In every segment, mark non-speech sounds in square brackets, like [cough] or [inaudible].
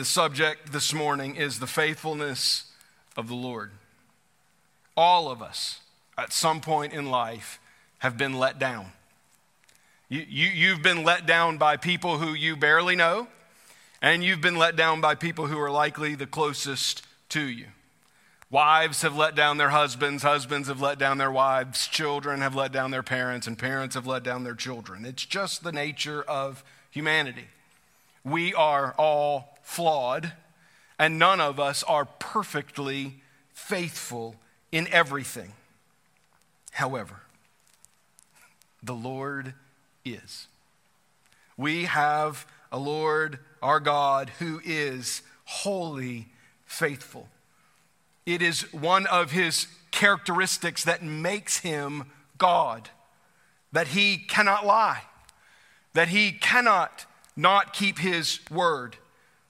the subject this morning is the faithfulness of the Lord. All of us, at some point in life, have been let down. You, you, you've been let down by people who you barely know, and you've been let down by people who are likely the closest to you. Wives have let down their husbands, husbands have let down their wives, children have let down their parents, and parents have let down their children. It's just the nature of humanity. We are all flawed, and none of us are perfectly faithful in everything. However, the Lord is. We have a Lord, our God, who is wholly faithful. It is one of his characteristics that makes him God, that he cannot lie, that he cannot not keep his word,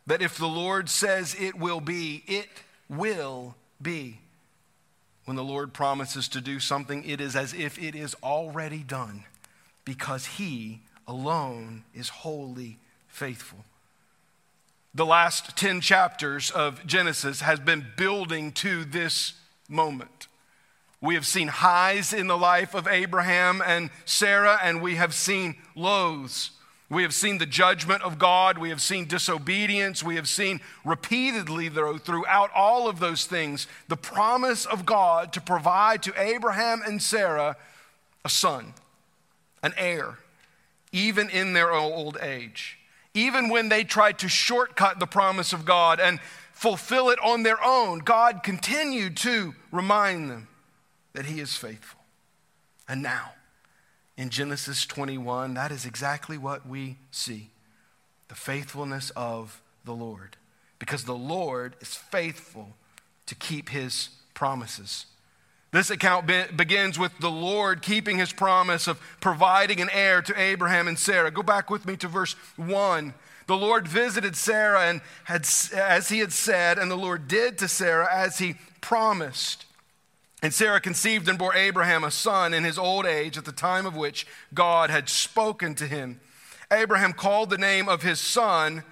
that if the Lord says it will be, it will be. When the Lord promises to do something, it is as if it is already done because he alone is wholly faithful. The last 10 chapters of Genesis has been building to this moment. We have seen highs in the life of Abraham and Sarah, and we have seen lows we have seen the judgment of God. We have seen disobedience. We have seen repeatedly, though, throughout all of those things, the promise of God to provide to Abraham and Sarah a son, an heir, even in their old age. Even when they tried to shortcut the promise of God and fulfill it on their own, God continued to remind them that He is faithful. And now, in Genesis 21, that is exactly what we see the faithfulness of the Lord. Because the Lord is faithful to keep his promises. This account be- begins with the Lord keeping his promise of providing an heir to Abraham and Sarah. Go back with me to verse 1. The Lord visited Sarah and had, as he had said, and the Lord did to Sarah as he promised. And Sarah conceived and bore Abraham a son in his old age at the time of which God had spoken to him. Abraham called the name of his son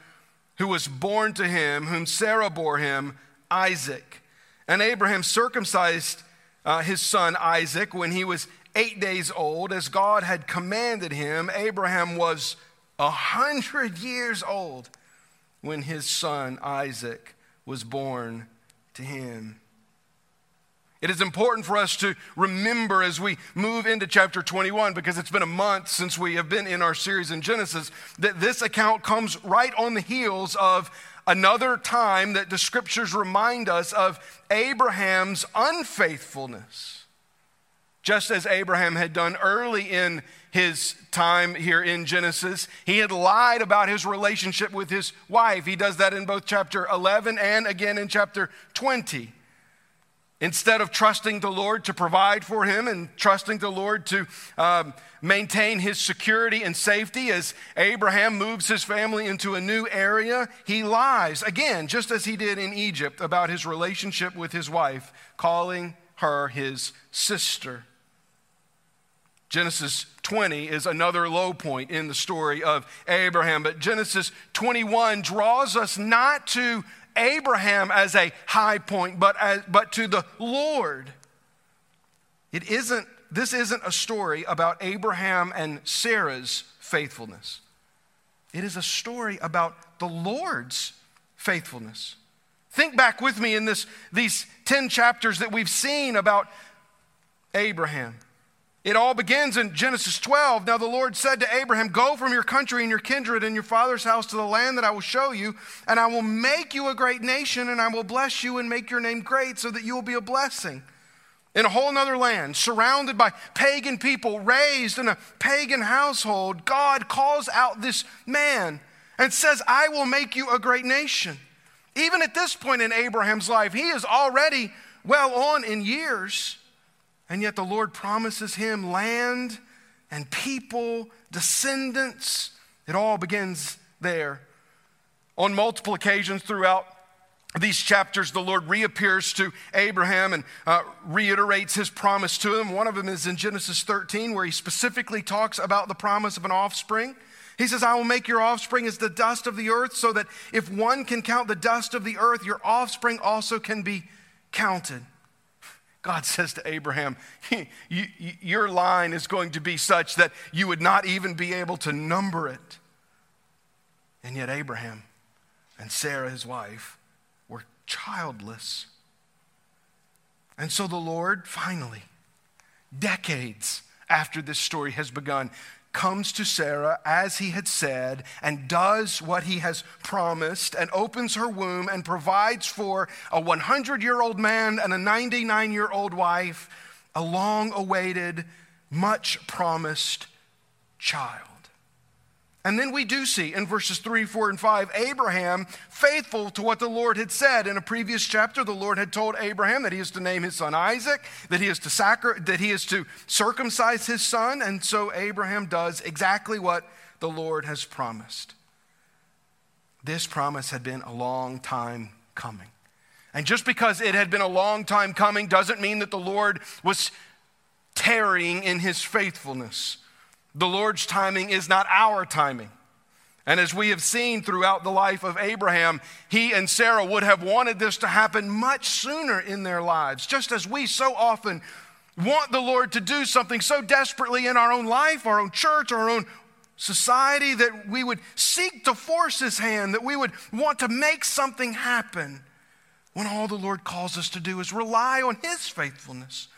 who was born to him, whom Sarah bore him, Isaac. And Abraham circumcised uh, his son Isaac when he was eight days old, as God had commanded him. Abraham was a hundred years old when his son Isaac was born to him. It is important for us to remember as we move into chapter 21, because it's been a month since we have been in our series in Genesis, that this account comes right on the heels of another time that the scriptures remind us of Abraham's unfaithfulness. Just as Abraham had done early in his time here in Genesis, he had lied about his relationship with his wife. He does that in both chapter 11 and again in chapter 20. Instead of trusting the Lord to provide for him and trusting the Lord to um, maintain his security and safety as Abraham moves his family into a new area, he lies, again, just as he did in Egypt, about his relationship with his wife, calling her his sister. Genesis 20 is another low point in the story of Abraham, but Genesis 21 draws us not to Abraham as a high point, but, as, but to the Lord. It isn't, this isn't a story about Abraham and Sarah's faithfulness. It is a story about the Lord's faithfulness. Think back with me in this, these 10 chapters that we've seen about Abraham. It all begins in Genesis 12. Now the Lord said to Abraham, Go from your country and your kindred and your father's house to the land that I will show you, and I will make you a great nation, and I will bless you and make your name great so that you will be a blessing. In a whole other land, surrounded by pagan people, raised in a pagan household, God calls out this man and says, I will make you a great nation. Even at this point in Abraham's life, he is already well on in years. And yet the Lord promises him land and people, descendants. It all begins there. On multiple occasions throughout these chapters, the Lord reappears to Abraham and uh, reiterates his promise to him. One of them is in Genesis 13, where he specifically talks about the promise of an offspring. He says, I will make your offspring as the dust of the earth, so that if one can count the dust of the earth, your offspring also can be counted. God says to Abraham, [laughs] Your line is going to be such that you would not even be able to number it. And yet, Abraham and Sarah, his wife, were childless. And so the Lord finally, decades after this story has begun, comes to Sarah as he had said and does what he has promised and opens her womb and provides for a 100 year old man and a 99 year old wife a long awaited, much promised child. And then we do see in verses 3, 4, and 5 Abraham faithful to what the Lord had said. In a previous chapter, the Lord had told Abraham that he is to name his son Isaac, that he is to, sacri- that he is to circumcise his son. And so Abraham does exactly what the Lord has promised. This promise had been a long time coming. And just because it had been a long time coming doesn't mean that the Lord was tarrying in his faithfulness. The Lord's timing is not our timing. And as we have seen throughout the life of Abraham, he and Sarah would have wanted this to happen much sooner in their lives, just as we so often want the Lord to do something so desperately in our own life, our own church, our own society, that we would seek to force his hand, that we would want to make something happen, when all the Lord calls us to do is rely on his faithfulness,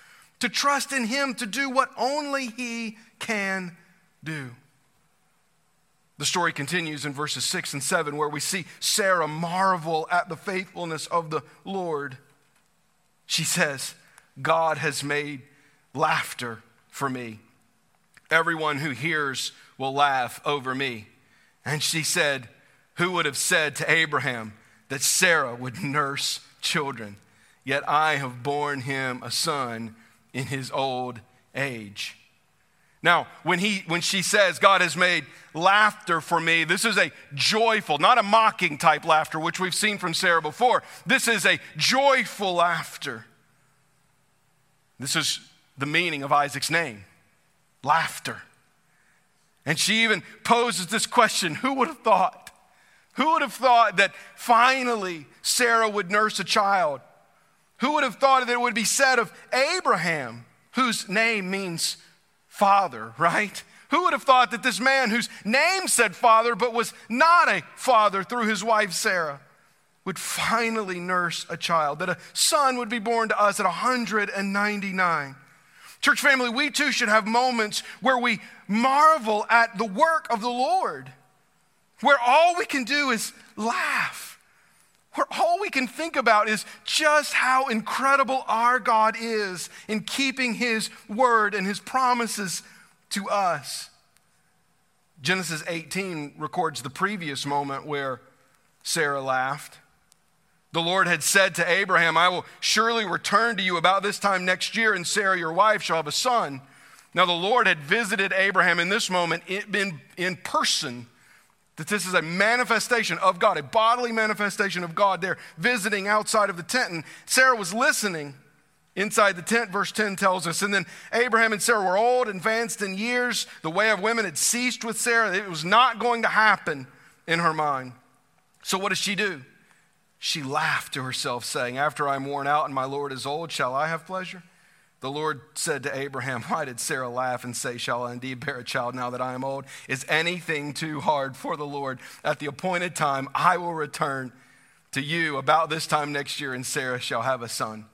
to trust in him to do what only he can do. The story continues in verses 6 and 7, where we see Sarah marvel at the faithfulness of the Lord. She says, God has made laughter for me. Everyone who hears will laugh over me. And she said, Who would have said to Abraham that Sarah would nurse children? Yet I have borne him a son in his old age. Now, when, he, when she says, God has made laughter for me, this is a joyful, not a mocking type laughter, which we've seen from Sarah before. This is a joyful laughter. This is the meaning of Isaac's name laughter. And she even poses this question who would have thought? Who would have thought that finally Sarah would nurse a child? Who would have thought that it would be said of Abraham, whose name means father, right? Who would have thought that this man whose name said father but was not a father through his wife Sarah would finally nurse a child, that a son would be born to us at 199? Church family, we too should have moments where we marvel at the work of the Lord, where all we can do is laugh all we can think about is just how incredible our God is in keeping His word and His promises to us. Genesis 18 records the previous moment where Sarah laughed. The Lord had said to Abraham, I will surely return to you about this time next year, and Sarah, your wife, shall have a son. Now, the Lord had visited Abraham in this moment in, in person that this is a manifestation of God, a bodily manifestation of God there visiting outside of the tent. And Sarah was listening inside the tent, verse 10 tells us. And then Abraham and Sarah were old, advanced in years. The way of women had ceased with Sarah. It was not going to happen in her mind. So what does she do? She laughed to herself, saying, After I'm worn out and my Lord is old, shall I have pleasure? The Lord said to Abraham, Why did Sarah laugh and say, Shall I indeed bear a child now that I am old? Is anything too hard for the Lord? At the appointed time, I will return to you about this time next year, and Sarah shall have a son.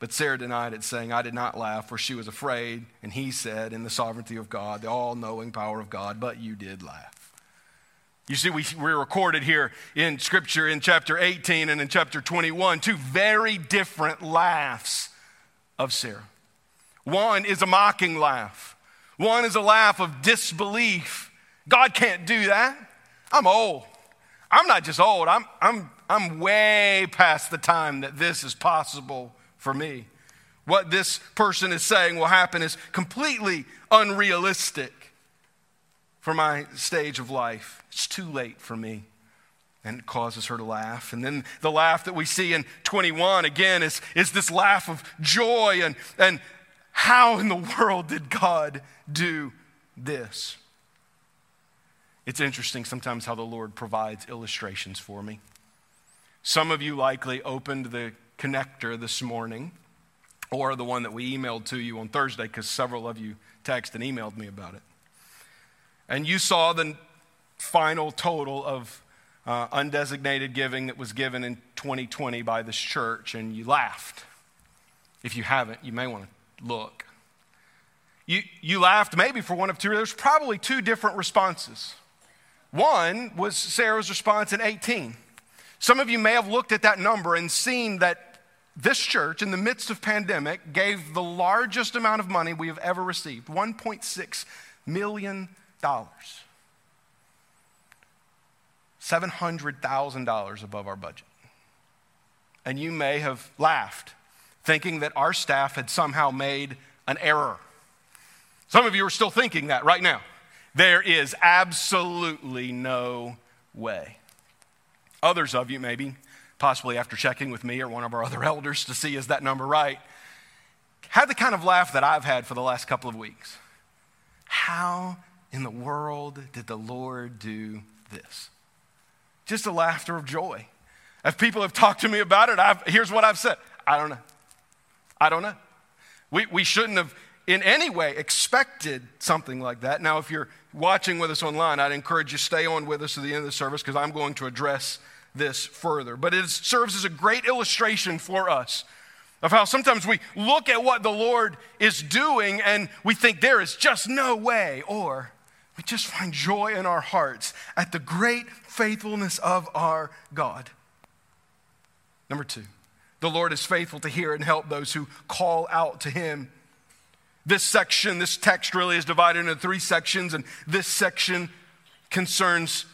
But Sarah denied it, saying, I did not laugh, for she was afraid. And he said, In the sovereignty of God, the all knowing power of God, but you did laugh. You see, we, we're recorded here in Scripture in chapter 18 and in chapter 21, two very different laughs of Sarah. One is a mocking laugh, one is a laugh of disbelief. God can't do that. I'm old. I'm not just old, I'm, I'm, I'm way past the time that this is possible for me. What this person is saying will happen is completely unrealistic for my stage of life. It's too late for me. And it causes her to laugh. And then the laugh that we see in 21 again is, is this laugh of joy and, and how in the world did God do this? It's interesting sometimes how the Lord provides illustrations for me. Some of you likely opened the connector this morning or the one that we emailed to you on Thursday because several of you texted and emailed me about it. And you saw the final total of uh, undesignated giving that was given in 2020 by this church, and you laughed. If you haven't, you may want to look. You, you laughed maybe for one of two. There's probably two different responses. One was Sarah's response in 18. Some of you may have looked at that number and seen that this church, in the midst of pandemic, gave the largest amount of money we have ever received $1.6 million. $700,000 above our budget. And you may have laughed, thinking that our staff had somehow made an error. Some of you are still thinking that right now. There is absolutely no way. Others of you, maybe, possibly after checking with me or one of our other [laughs] elders to see is that number right, had the kind of laugh that I've had for the last couple of weeks. How in the world did the Lord do this? Just a laughter of joy. If people have talked to me about it, I've, here's what I've said I don't know. I don't know. We, we shouldn't have in any way expected something like that. Now, if you're watching with us online, I'd encourage you stay on with us to the end of the service because I'm going to address this further. But it serves as a great illustration for us of how sometimes we look at what the Lord is doing and we think there is just no way, or we just find joy in our hearts at the great faithfulness of our God. Number two, the Lord is faithful to hear and help those who call out to him. This section, this text really is divided into three sections, and this section concerns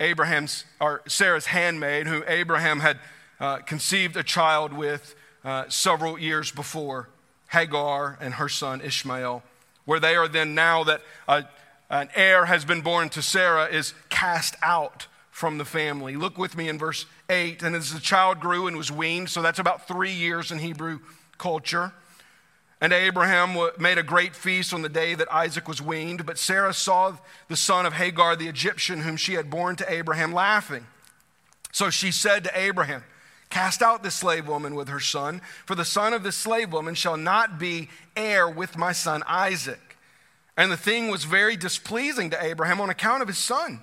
Abraham's or Sarah's handmaid, who Abraham had uh, conceived a child with uh, several years before, Hagar and her son Ishmael, where they are then now that uh, an heir has been born to Sarah is cast out from the family. Look with me in verse 8. And as the child grew and was weaned, so that's about three years in Hebrew culture. And Abraham made a great feast on the day that Isaac was weaned, but Sarah saw the son of Hagar the Egyptian, whom she had borne to Abraham, laughing. So she said to Abraham, Cast out this slave woman with her son, for the son of this slave woman shall not be heir with my son Isaac. And the thing was very displeasing to Abraham on account of his son.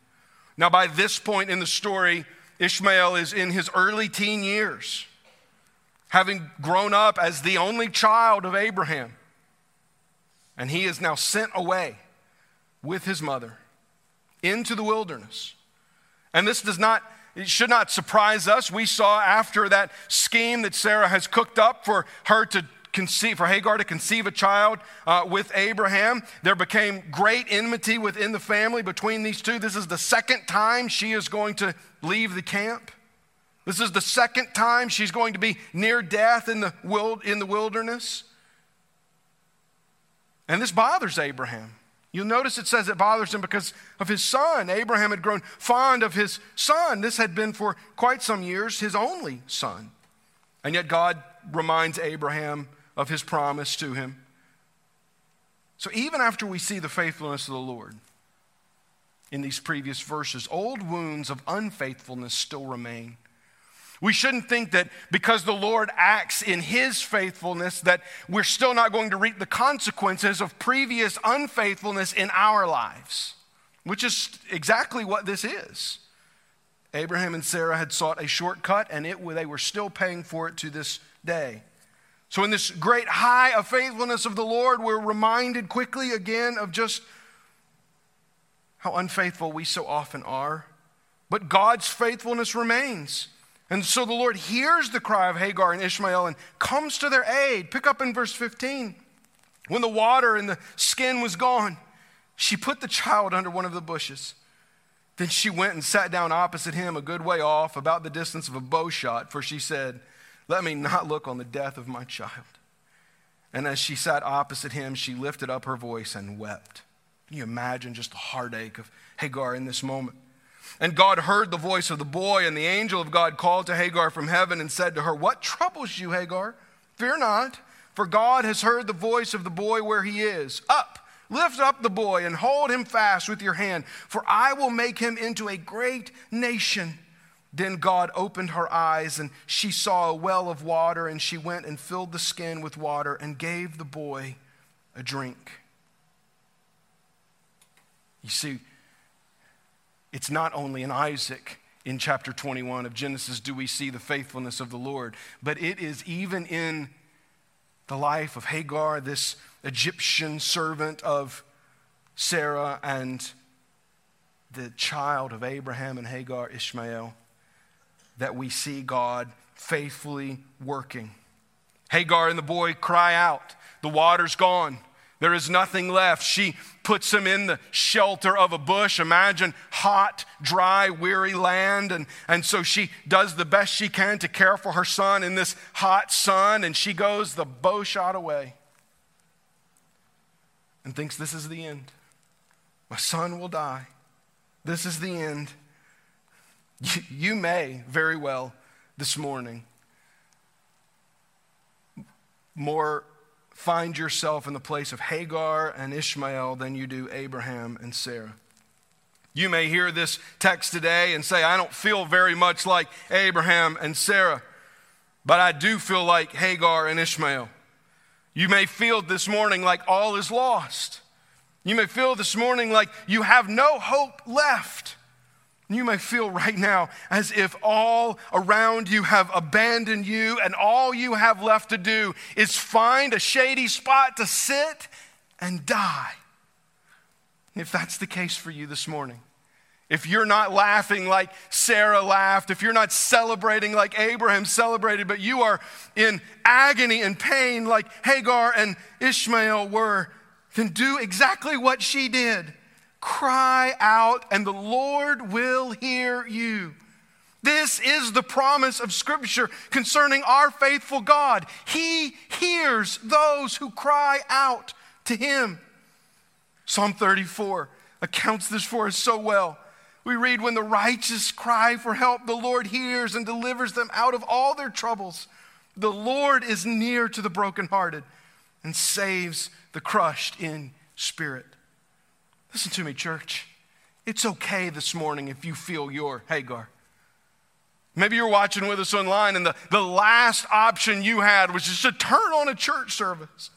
Now, by this point in the story, Ishmael is in his early teen years having grown up as the only child of Abraham. And he is now sent away with his mother into the wilderness. And this does not, it should not surprise us. We saw after that scheme that Sarah has cooked up for her to conceive, for Hagar to conceive a child uh, with Abraham, there became great enmity within the family between these two. This is the second time she is going to leave the camp. This is the second time she's going to be near death in the, wild, in the wilderness. And this bothers Abraham. You'll notice it says it bothers him because of his son. Abraham had grown fond of his son. This had been for quite some years his only son. And yet God reminds Abraham of his promise to him. So even after we see the faithfulness of the Lord in these previous verses, old wounds of unfaithfulness still remain. We shouldn't think that because the Lord acts in his faithfulness that we're still not going to reap the consequences of previous unfaithfulness in our lives, which is exactly what this is. Abraham and Sarah had sought a shortcut and it, they were still paying for it to this day. So, in this great high of faithfulness of the Lord, we're reminded quickly again of just how unfaithful we so often are. But God's faithfulness remains. And so the Lord hears the cry of Hagar and Ishmael and comes to their aid. Pick up in verse 15. When the water and the skin was gone, she put the child under one of the bushes. Then she went and sat down opposite him, a good way off, about the distance of a bow shot, for she said, Let me not look on the death of my child. And as she sat opposite him, she lifted up her voice and wept. Can you imagine just the heartache of Hagar in this moment? And God heard the voice of the boy, and the angel of God called to Hagar from heaven and said to her, What troubles you, Hagar? Fear not, for God has heard the voice of the boy where he is. Up, lift up the boy, and hold him fast with your hand, for I will make him into a great nation. Then God opened her eyes, and she saw a well of water, and she went and filled the skin with water and gave the boy a drink. You see, it's not only in Isaac in chapter 21 of Genesis do we see the faithfulness of the Lord, but it is even in the life of Hagar, this Egyptian servant of Sarah, and the child of Abraham and Hagar, Ishmael that we see God faithfully working. Hagar and the boy cry out, The water's gone. There is nothing left. She puts him in the shelter of a bush. Imagine hot, dry, weary land. And, and so she does the best she can to care for her son in this hot sun. And she goes the bow shot away and thinks this is the end. My son will die. This is the end. You, may very well this morning more find yourself in the place of Hagar and Ishmael than you do Abraham and Sarah. You may hear this text today and say, I don't feel very much like Abraham and Sarah, but I do feel like Hagar and Ishmael. You may feel this morning like all is lost. You may feel this morning like you have no hope left. You may feel right now as if all around you have abandoned you, and all you have left to do is find a shady spot to sit and die. If that's the case for you this morning, if you're not laughing like Sarah laughed, if you're not celebrating like Abraham celebrated, but you are in agony and pain like Hagar and Ishmael were, then do exactly what she did Cry out, and the Lord will hear you. This is the promise of Scripture concerning our faithful God. He hears those who cry out to Him. Psalm 34 accounts this for us so well. We read, When the righteous cry for help, the Lord hears and delivers them out of all their troubles. The Lord is near to the brokenhearted and saves the crushed in spirit. Listen to me, church. It's okay this morning if you feel your Hagar. Maybe you're watching with us online, and the, the last option you had was just to turn on a church service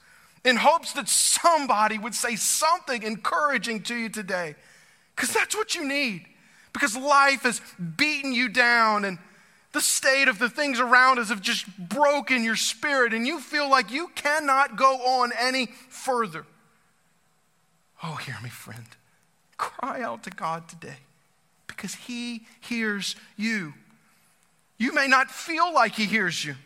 in hopes that somebody would say something encouraging to you today. Because that's what you need. Because life has beaten you down, and the state of the things around us have just broken your spirit, and you feel like you cannot go on any further. Oh, hear me, friend. Cry out to God today because He hears you. You may not feel like He hears you.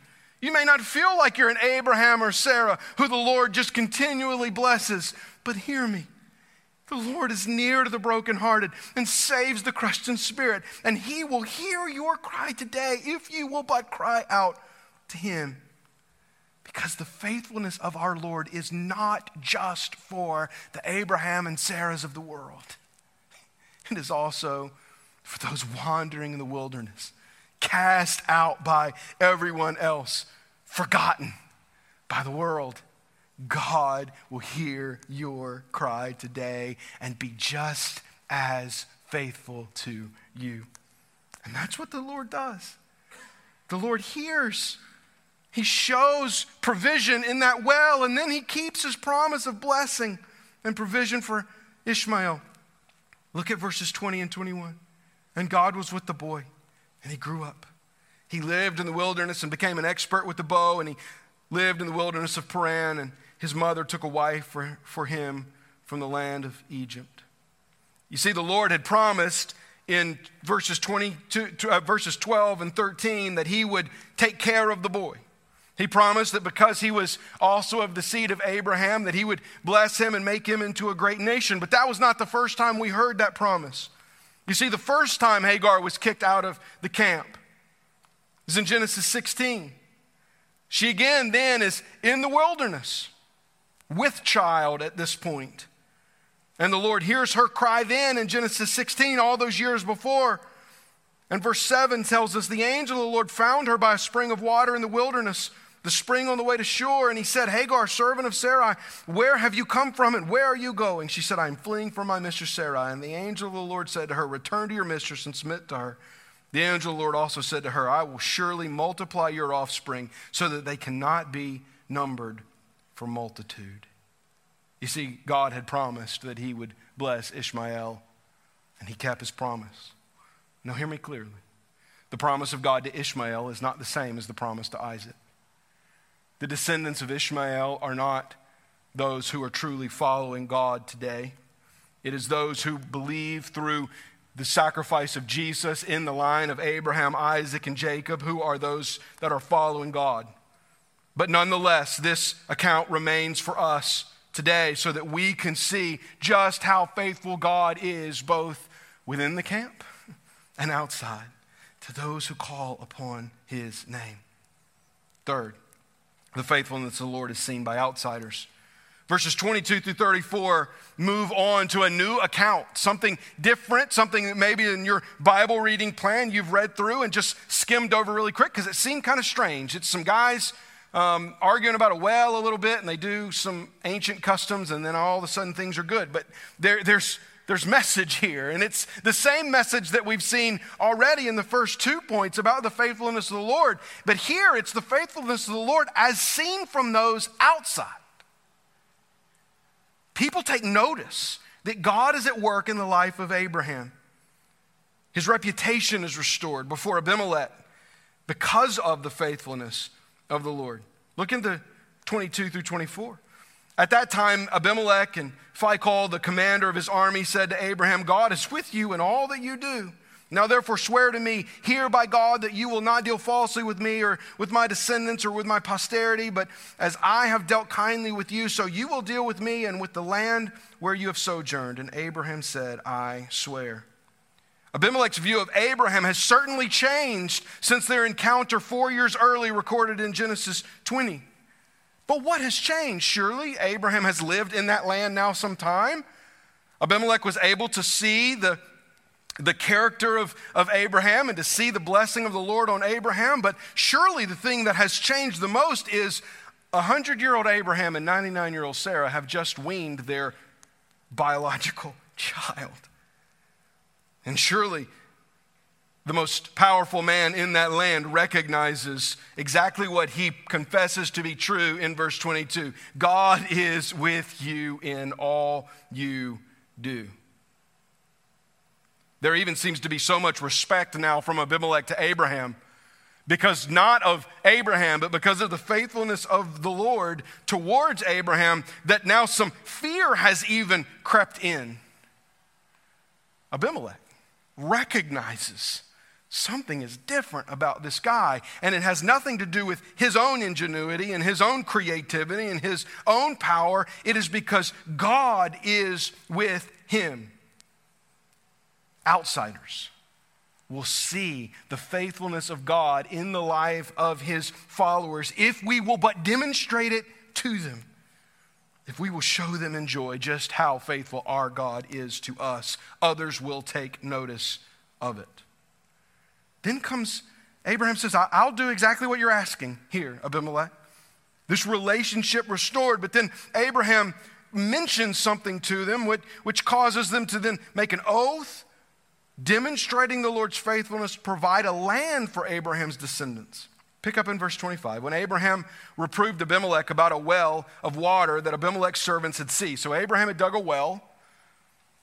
You may not feel like you're an Abraham or Sarah who the Lord just continually blesses, but hear me. The Lord is near to the brokenhearted and saves the crushed in spirit, and He will hear your cry today if you will but cry out to Him. Because the faithfulness of our Lord is not just for the Abraham and Sarahs of the world, it is also for those wandering in the wilderness, cast out by everyone else, forgotten by the world. God will hear your cry today and be just as faithful to you. And that's what the Lord does. The Lord hears he shows provision in that well, and then he keeps his promise of blessing and provision for Ishmael. Look at verses 20 and 21. And God was with the boy, and he grew up. He lived in the wilderness and became an expert with the bow, and he lived in the wilderness of Paran, and his mother took a wife for, for him from the land of Egypt. You see, the Lord had promised in verses, 22, uh, verses 12 and 13 that he would take care of the boy. He promised that because he was also of the seed of Abraham, that he would bless him and make him into a great nation. But that was not the first time we heard that promise. You see, the first time Hagar was kicked out of the camp is in Genesis 16. She again then is in the wilderness with child at this point. And the Lord hears her cry then in Genesis 16, all those years before. And verse 7 tells us the angel of the Lord found her by a spring of water in the wilderness, the spring on the way to Shur. And he said, Hagar, servant of Sarai, where have you come from and where are you going? She said, I'm fleeing from my mistress Sarai. And the angel of the Lord said to her, Return to your mistress and submit to her. The angel of the Lord also said to her, I will surely multiply your offspring so that they cannot be numbered for multitude. You see, God had promised that he would bless Ishmael, and he kept his promise. Now, hear me clearly. The promise of God to Ishmael is not the same as the promise to Isaac. The descendants of Ishmael are not those who are truly following God today. It is those who believe through the sacrifice of Jesus in the line of Abraham, Isaac, and Jacob who are those that are following God. But nonetheless, this account remains for us today so that we can see just how faithful God is both within the camp and outside to those who call upon his name. Third, the faithfulness of the Lord is seen by outsiders. Verses 22 through 34 move on to a new account, something different, something that maybe in your Bible reading plan you've read through and just skimmed over really quick because it seemed kind of strange. It's some guys um, arguing about a well a little bit, and they do some ancient customs, and then all of a sudden things are good. But there, there's there's message here, and it's the same message that we've seen already in the first two points about the faithfulness of the Lord. But here it's the faithfulness of the Lord as seen from those outside. People take notice that God is at work in the life of Abraham. His reputation is restored before Abimelech because of the faithfulness of the Lord. Look into 22 through 24. At that time, Abimelech and Phicol, the commander of his army, said to Abraham, God is with you in all that you do. Now, therefore, swear to me here by God that you will not deal falsely with me or with my descendants or with my posterity, but as I have dealt kindly with you, so you will deal with me and with the land where you have sojourned. And Abraham said, I swear. Abimelech's view of Abraham has certainly changed since their encounter four years early, recorded in Genesis 20. But what has changed? Surely Abraham has lived in that land now some time. Abimelech was able to see the, the character of, of Abraham and to see the blessing of the Lord on Abraham. But surely the thing that has changed the most is 100 year old Abraham and 99 year old Sarah have just weaned their biological [laughs] child. And surely the most powerful man in that land recognizes exactly what he confesses to be true in verse 22 God is with you in all you do. There even seems to be so much respect now from Abimelech to Abraham because not of Abraham, but because of the faithfulness of the Lord towards Abraham, that now some fear has even crept in. Abimelech recognizes something is different about this guy. And it has nothing to do with his own ingenuity and his own creativity and his own power. It is because God is with him. Outsiders will see the faithfulness of God in the life of his followers if we will but demonstrate it to them if we will show them in joy just how faithful our God is to us, others will take notice of it. Then comes Abraham says, I'll do exactly what you're asking here, Abimelech. This relationship restored, but then Abraham mentions something to them which, which causes them to then make an oath, demonstrating the Lord's faithfulness, provide a land for Abraham's descendants. Pick up in verse 25. When Abraham reproved Abimelech about a well of water that Abimelech's servants had seen. So Abraham had dug a well.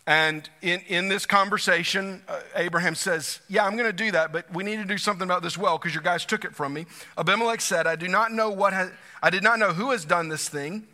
And in, in this conversation, uh, Abraham says, Yeah, I'm going to do that, but we need to do something about this well because your guys took it from me. Abimelech said, I do not know what has, I did not know who has done this thing.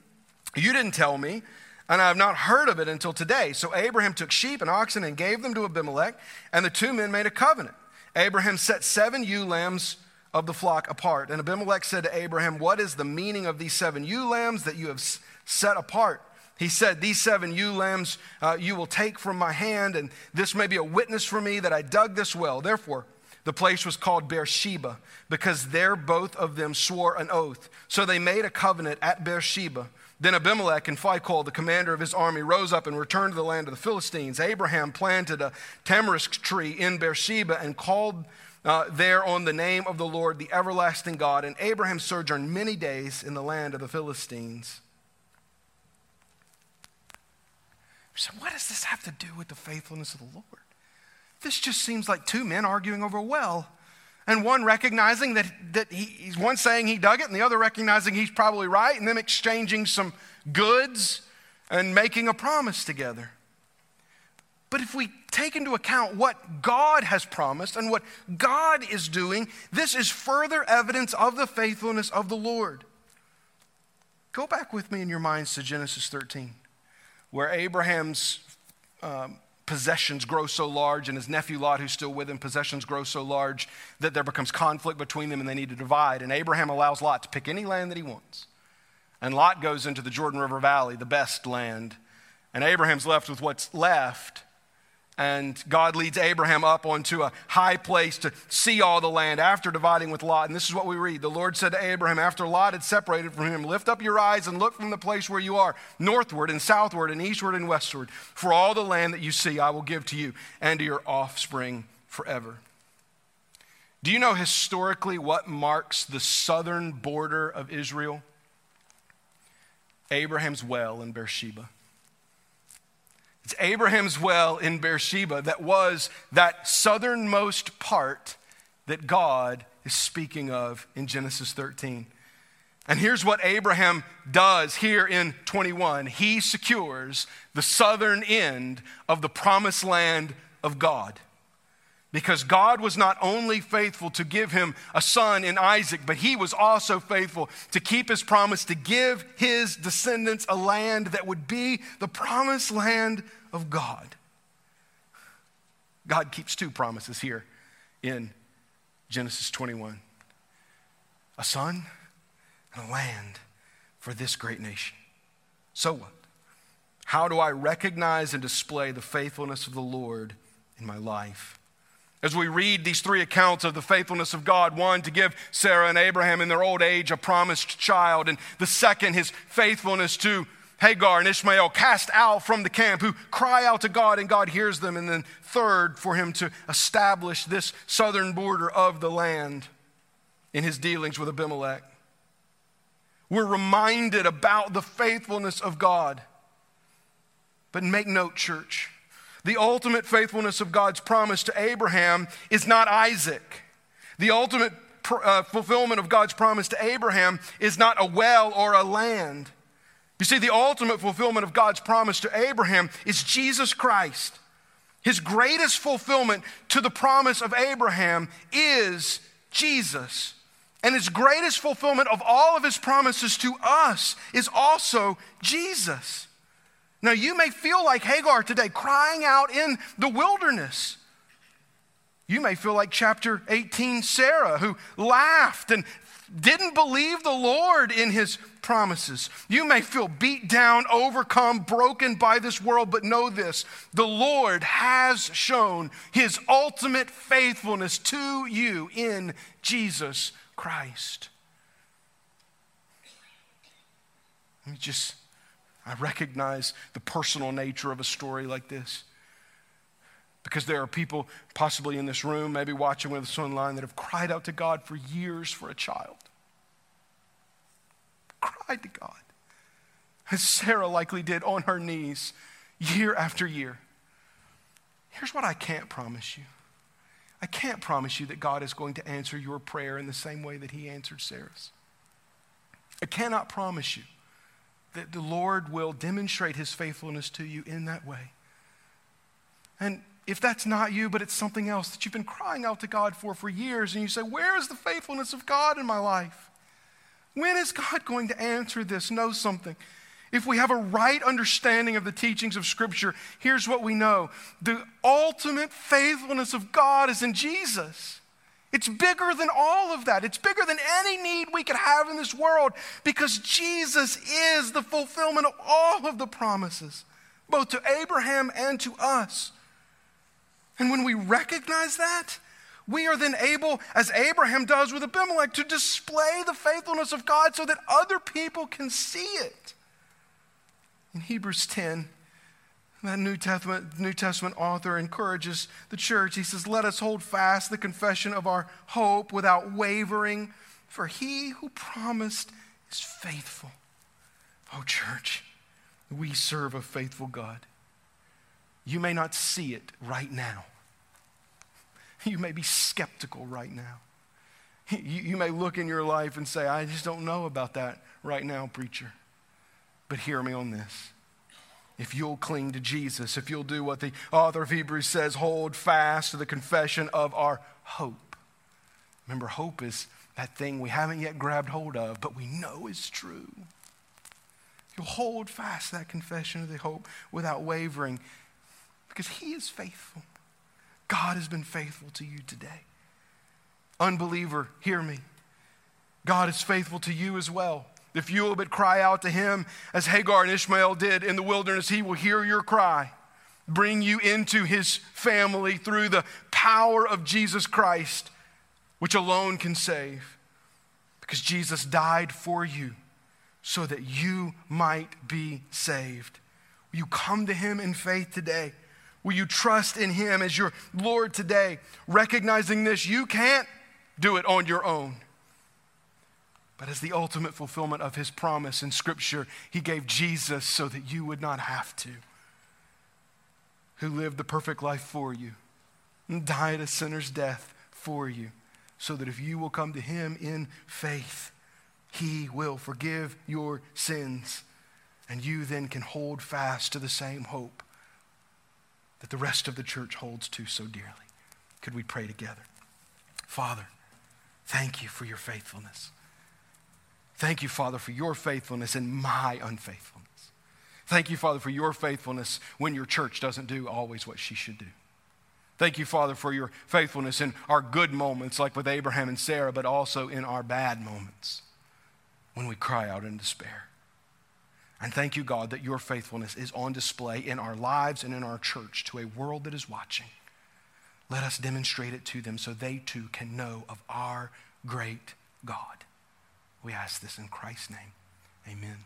You didn't tell me, and I have not heard of it until today. So Abraham took sheep and oxen and gave them to Abimelech, and the two men made a covenant. Abraham set seven ewe lambs of the flock apart. And Abimelech said to Abraham, What is the meaning of these seven ewe lambs that you have set apart? He said, These seven ewe lambs uh, you will take from my hand, and this may be a witness for me that I dug this well. Therefore, the place was called Beersheba, because there both of them swore an oath. So they made a covenant at Beersheba. Then Abimelech and Phicol, the commander of his army, rose up and returned to the land of the Philistines. Abraham planted a tamarisk tree in Beersheba and called uh, there on the name of the Lord, the everlasting God. And Abraham sojourned many days in the land of the Philistines. So, what does this have to do with the faithfulness of the Lord? This just seems like two men arguing over a well. And one recognizing that, that he, he's one saying he dug it, and the other recognizing he's probably right, and them exchanging some goods and making a promise together. But if we take into account what God has promised and what God is doing, this is further evidence of the faithfulness of the Lord. Go back with me in your minds to Genesis 13 where Abraham's um, possessions grow so large and his nephew Lot, who's still with him, possessions grow so large that there becomes conflict between them and they need to divide. And Abraham allows Lot to pick any land that he wants. And Lot goes into the Jordan River Valley, the best land. And Abraham's left with what's left. And God leads Abraham up onto a high place to see all the land after dividing with Lot. And this is what we read. The Lord said to Abraham, after Lot had separated from him, Lift up your eyes and look from the place where you are, northward and southward and eastward and westward. For all the land that you see, I will give to you and to your offspring forever. Do you know historically what marks the southern border of Israel? Abraham's well in Beersheba. Abraham's well in Beersheba that was that southernmost part that God is speaking of in Genesis 13. And here's what Abraham does here in 21 he secures the southern end of the promised land of God. Because God was not only faithful to give him a son in Isaac, but he was also faithful to keep his promise to give his descendants a land that would be the promised land of God. God keeps two promises here in Genesis 21 a son and a land for this great nation. So what? How do I recognize and display the faithfulness of the Lord in my life? As we read these three accounts of the faithfulness of God one, to give Sarah and Abraham in their old age a promised child, and the second, his faithfulness to Hagar and Ishmael cast out from the camp, who cry out to God and God hears them. And then, third, for him to establish this southern border of the land in his dealings with Abimelech. We're reminded about the faithfulness of God. But make note, church, the ultimate faithfulness of God's promise to Abraham is not Isaac. The ultimate uh, fulfillment of God's promise to Abraham is not a well or a land. You see, the ultimate fulfillment of God's promise to Abraham is Jesus Christ. His greatest fulfillment to the promise of Abraham is Jesus. And his greatest fulfillment of all of his promises to us is also Jesus. Now, you may feel like Hagar today, crying out in the wilderness. You may feel like chapter 18 Sarah, who laughed and didn't believe the Lord in his promises. You may feel beat down, overcome, broken by this world, but know this the Lord has shown his ultimate faithfulness to you in Jesus Christ. Let me just I recognize the personal nature of a story like this. Because there are people possibly in this room, maybe watching with us online, that have cried out to God for years for a child. Cried to God. As Sarah likely did on her knees year after year. Here's what I can't promise you I can't promise you that God is going to answer your prayer in the same way that He answered Sarah's. I cannot promise you that the Lord will demonstrate his faithfulness to you in that way. And if that's not you, but it's something else that you've been crying out to God for for years, and you say, Where is the faithfulness of God in my life? When is God going to answer this? Know something. If we have a right understanding of the teachings of Scripture, here's what we know the ultimate faithfulness of God is in Jesus. It's bigger than all of that. It's bigger than any need we could have in this world because Jesus is the fulfillment of all of the promises, both to Abraham and to us. And when we recognize that, we are then able, as Abraham does with Abimelech, to display the faithfulness of God so that other people can see it. In Hebrews 10, that New Testament, New Testament author encourages the church. He says, Let us hold fast the confession of our hope without wavering, for he who promised is faithful. Oh, church, we serve a faithful God. You may not see it right now. You may be skeptical right now. You, you may look in your life and say, I just don't know about that right now, preacher. But hear me on this if you'll cling to Jesus, if you'll do what the author of Hebrews says, hold fast to the confession of our hope. Remember, hope is that thing we haven't yet grabbed hold of, but we know is true. You'll hold fast that confession of the hope without wavering because He is faithful. God has been faithful to you today. Unbeliever, hear me. God is faithful to you as well. If you will but cry out to him as Hagar and Ishmael did in the wilderness, he will hear your cry, bring you into his family through the power of Jesus Christ, which alone can save. Because Jesus died for you so that you might be saved. You come to him in faith today? Will you trust in him as your Lord today, recognizing this? You can't do it on your own. But as the ultimate fulfillment of his promise in Scripture, he gave Jesus so that you would not have to, who lived the perfect life for you and died a sinner's death for you, so that if you will come to him in faith, he will forgive your sins, and you then can hold fast to the same hope that the rest of the church holds to so dearly. Could we pray together? Father, thank you for your faithfulness. Thank you, Father, for your faithfulness in my unfaithfulness. Thank you, Father, for your faithfulness when your church doesn't do always what she should do. Thank you, Father, for your faithfulness in our good moments, like with Abraham and Sarah, but also in our bad moments when we cry out in despair. And thank you, God, that your faithfulness is on display in our lives and in our church to a world that is watching. Let us demonstrate it to them so they too can know of our great God. We ask this in Christ's name. Amen.